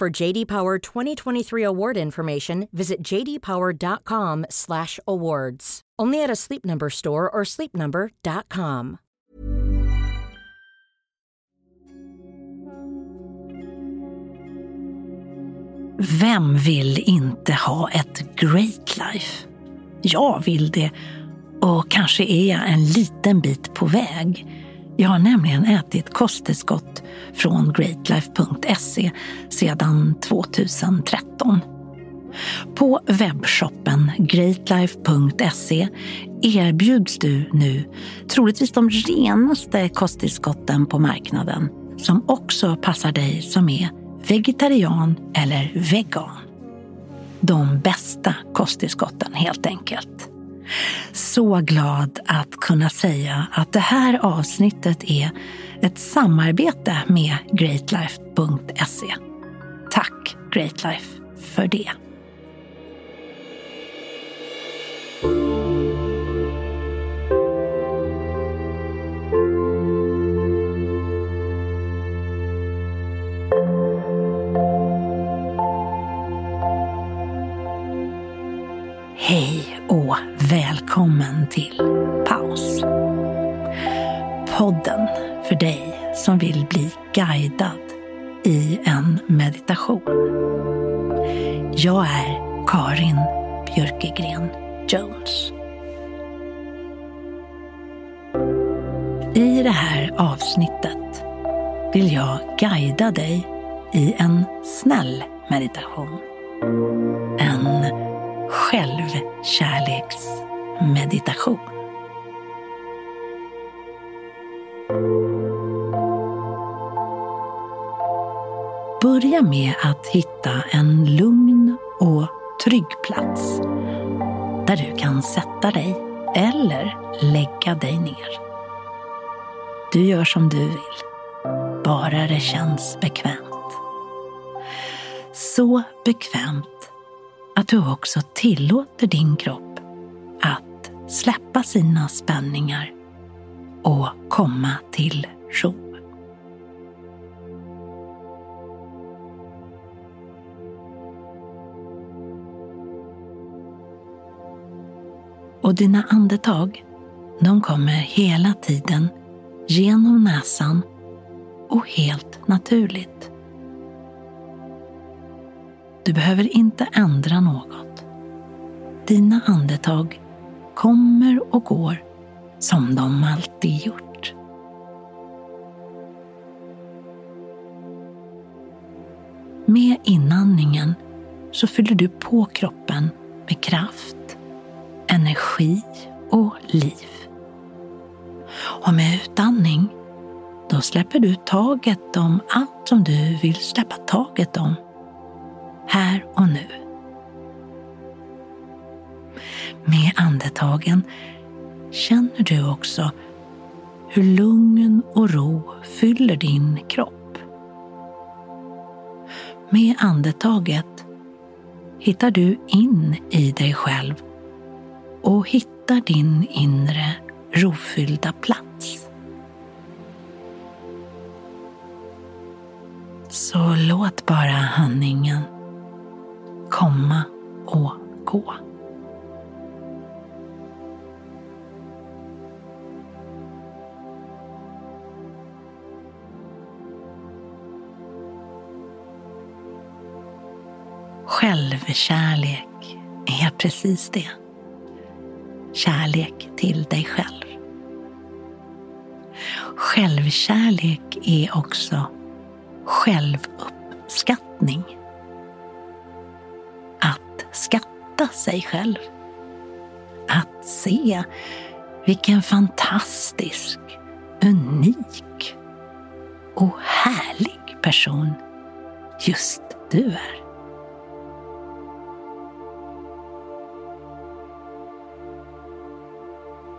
For JD Power 2023 award information, visit jdpower.com/awards. Only at a Sleep Number store or sleepnumber.com. Vem vill inte ha ett great life? Jag vill det och kanske är jag en liten bit på väg. Jag har nämligen ätit kosttillskott från greatlife.se sedan 2013. På webbshoppen greatlife.se erbjuds du nu troligtvis de renaste kosttillskotten på marknaden som också passar dig som är vegetarian eller vegan. De bästa kosttillskotten helt enkelt. Så glad att kunna säga att det här avsnittet är ett samarbete med greatlife.se. Tack Greatlife för det. Till Paus. Podden för dig som vill bli guidad i en meditation. Jag är Karin Björkegren Jones. I det här avsnittet vill jag guida dig i en snäll meditation. En Meditation Börja med att hitta en lugn och trygg plats där du kan sätta dig eller lägga dig ner. Du gör som du vill, bara det känns bekvämt. Så bekvämt att du också tillåter din kropp släppa sina spänningar och komma till ro. Och dina andetag, de kommer hela tiden genom näsan och helt naturligt. Du behöver inte ändra något. Dina andetag kommer och går som de alltid gjort. Med inandningen så fyller du på kroppen med kraft, energi och liv. Och med utandning, då släpper du taget om allt som du vill släppa taget om här och nu. Med andetagen känner du också hur lugn och ro fyller din kropp. Med andetaget hittar du in i dig själv och hittar din inre rofyllda plats. Så låt bara andningen komma och gå. Självkärlek är precis det. Kärlek till dig själv. Självkärlek är också självuppskattning. Att skatta sig själv. Att se vilken fantastisk, unik och härlig person just du är.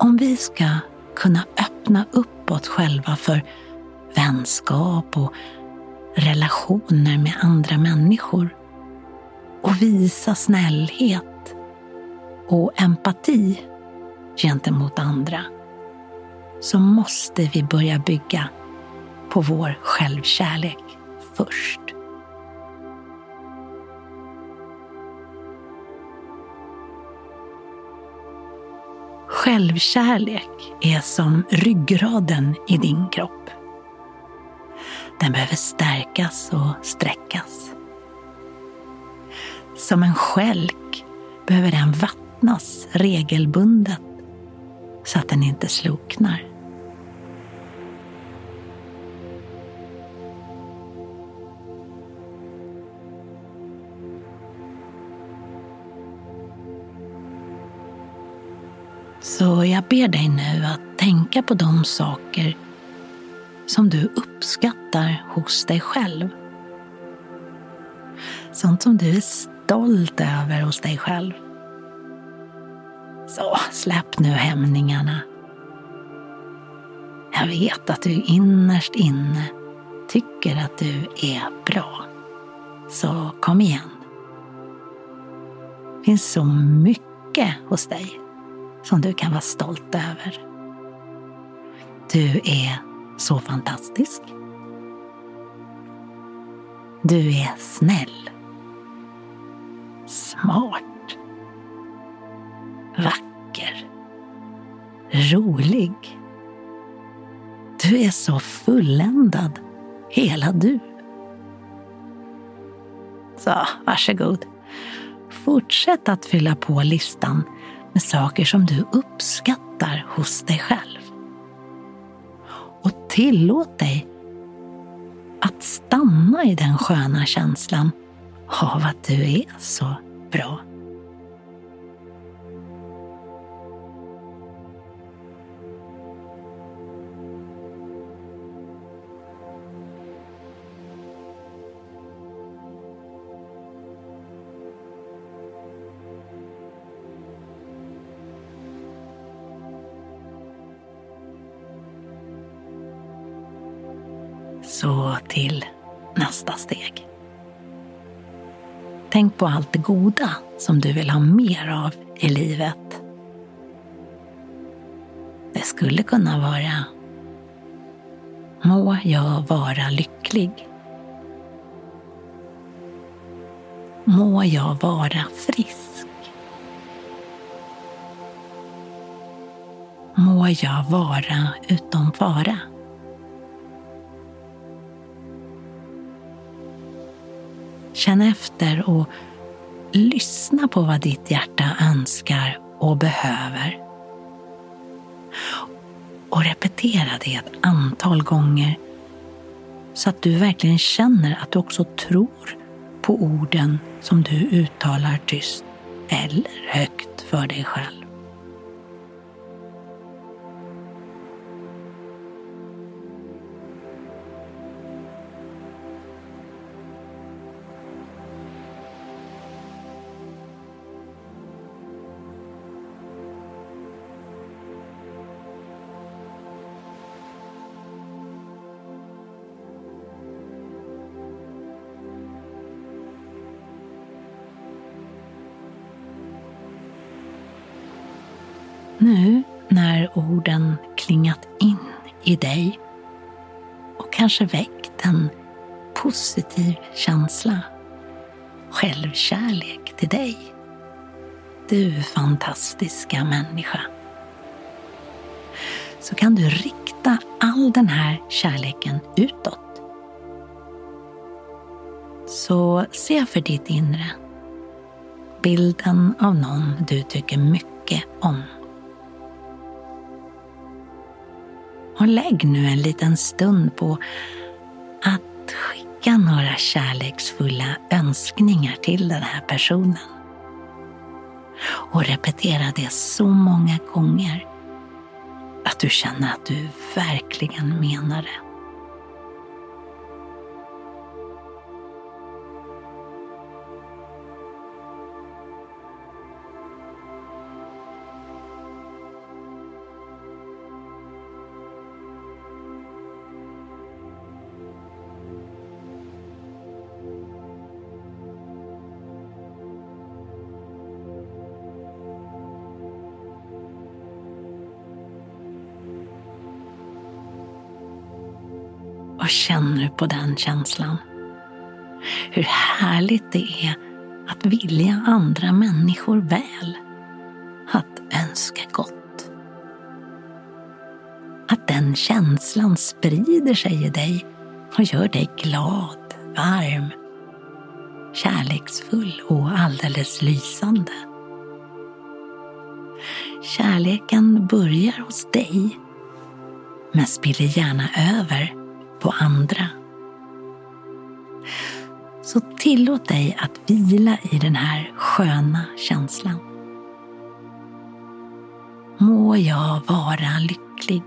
Om vi ska kunna öppna upp oss själva för vänskap och relationer med andra människor och visa snällhet och empati gentemot andra så måste vi börja bygga på vår självkärlek först. Självkärlek är som ryggraden i din kropp. Den behöver stärkas och sträckas. Som en skälk behöver den vattnas regelbundet så att den inte sloknar. Så jag ber dig nu att tänka på de saker som du uppskattar hos dig själv. Sånt som du är stolt över hos dig själv. Så släpp nu hämningarna. Jag vet att du innerst inne tycker att du är bra. Så kom igen. Det finns så mycket hos dig som du kan vara stolt över. Du är så fantastisk. Du är snäll. Smart. Vacker. Rolig. Du är så fulländad, hela du. Så varsågod. Fortsätt att fylla på listan med saker som du uppskattar hos dig själv. Och tillåt dig att stanna i den sköna känslan av att du är så bra. Så till nästa steg. Tänk på allt det goda som du vill ha mer av i livet. Det skulle kunna vara Må jag vara lycklig. Må jag vara frisk. Må jag vara utom fara. Känn efter och lyssna på vad ditt hjärta önskar och behöver. Och repetera det ett antal gånger så att du verkligen känner att du också tror på orden som du uttalar tyst eller högt för dig själv. Nu när orden klingat in i dig och kanske väckt en positiv känsla, självkärlek till dig. Du fantastiska människa. Så kan du rikta all den här kärleken utåt. Så se för ditt inre bilden av någon du tycker mycket om. Och lägg nu en liten stund på att skicka några kärleksfulla önskningar till den här personen. Och repetera det så många gånger att du känner att du verkligen menar det. Och känn nu på den känslan. Hur härligt det är att vilja andra människor väl. Att önska gott. Att den känslan sprider sig i dig och gör dig glad, varm, kärleksfull och alldeles lysande. Kärleken börjar hos dig men spiller gärna över på andra. Så tillåt dig att vila i den här sköna känslan. Må jag vara lycklig.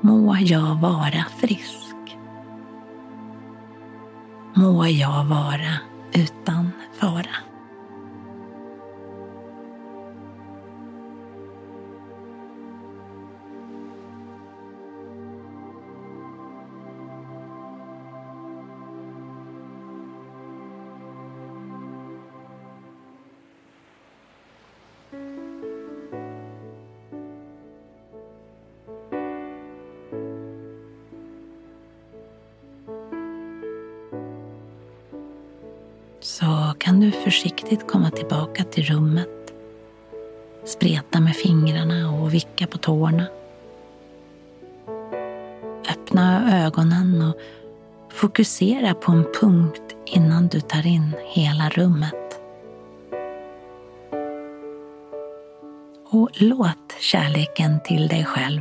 Må jag vara frisk. Må jag vara utan fara. Så kan du försiktigt komma tillbaka till rummet. Spreta med fingrarna och vicka på tårna. Öppna ögonen och fokusera på en punkt innan du tar in hela rummet. Och låt kärleken till dig själv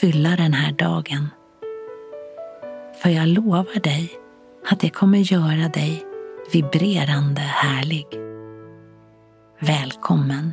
fylla den här dagen. För jag lovar dig att det kommer göra dig vibrerande härlig. Välkommen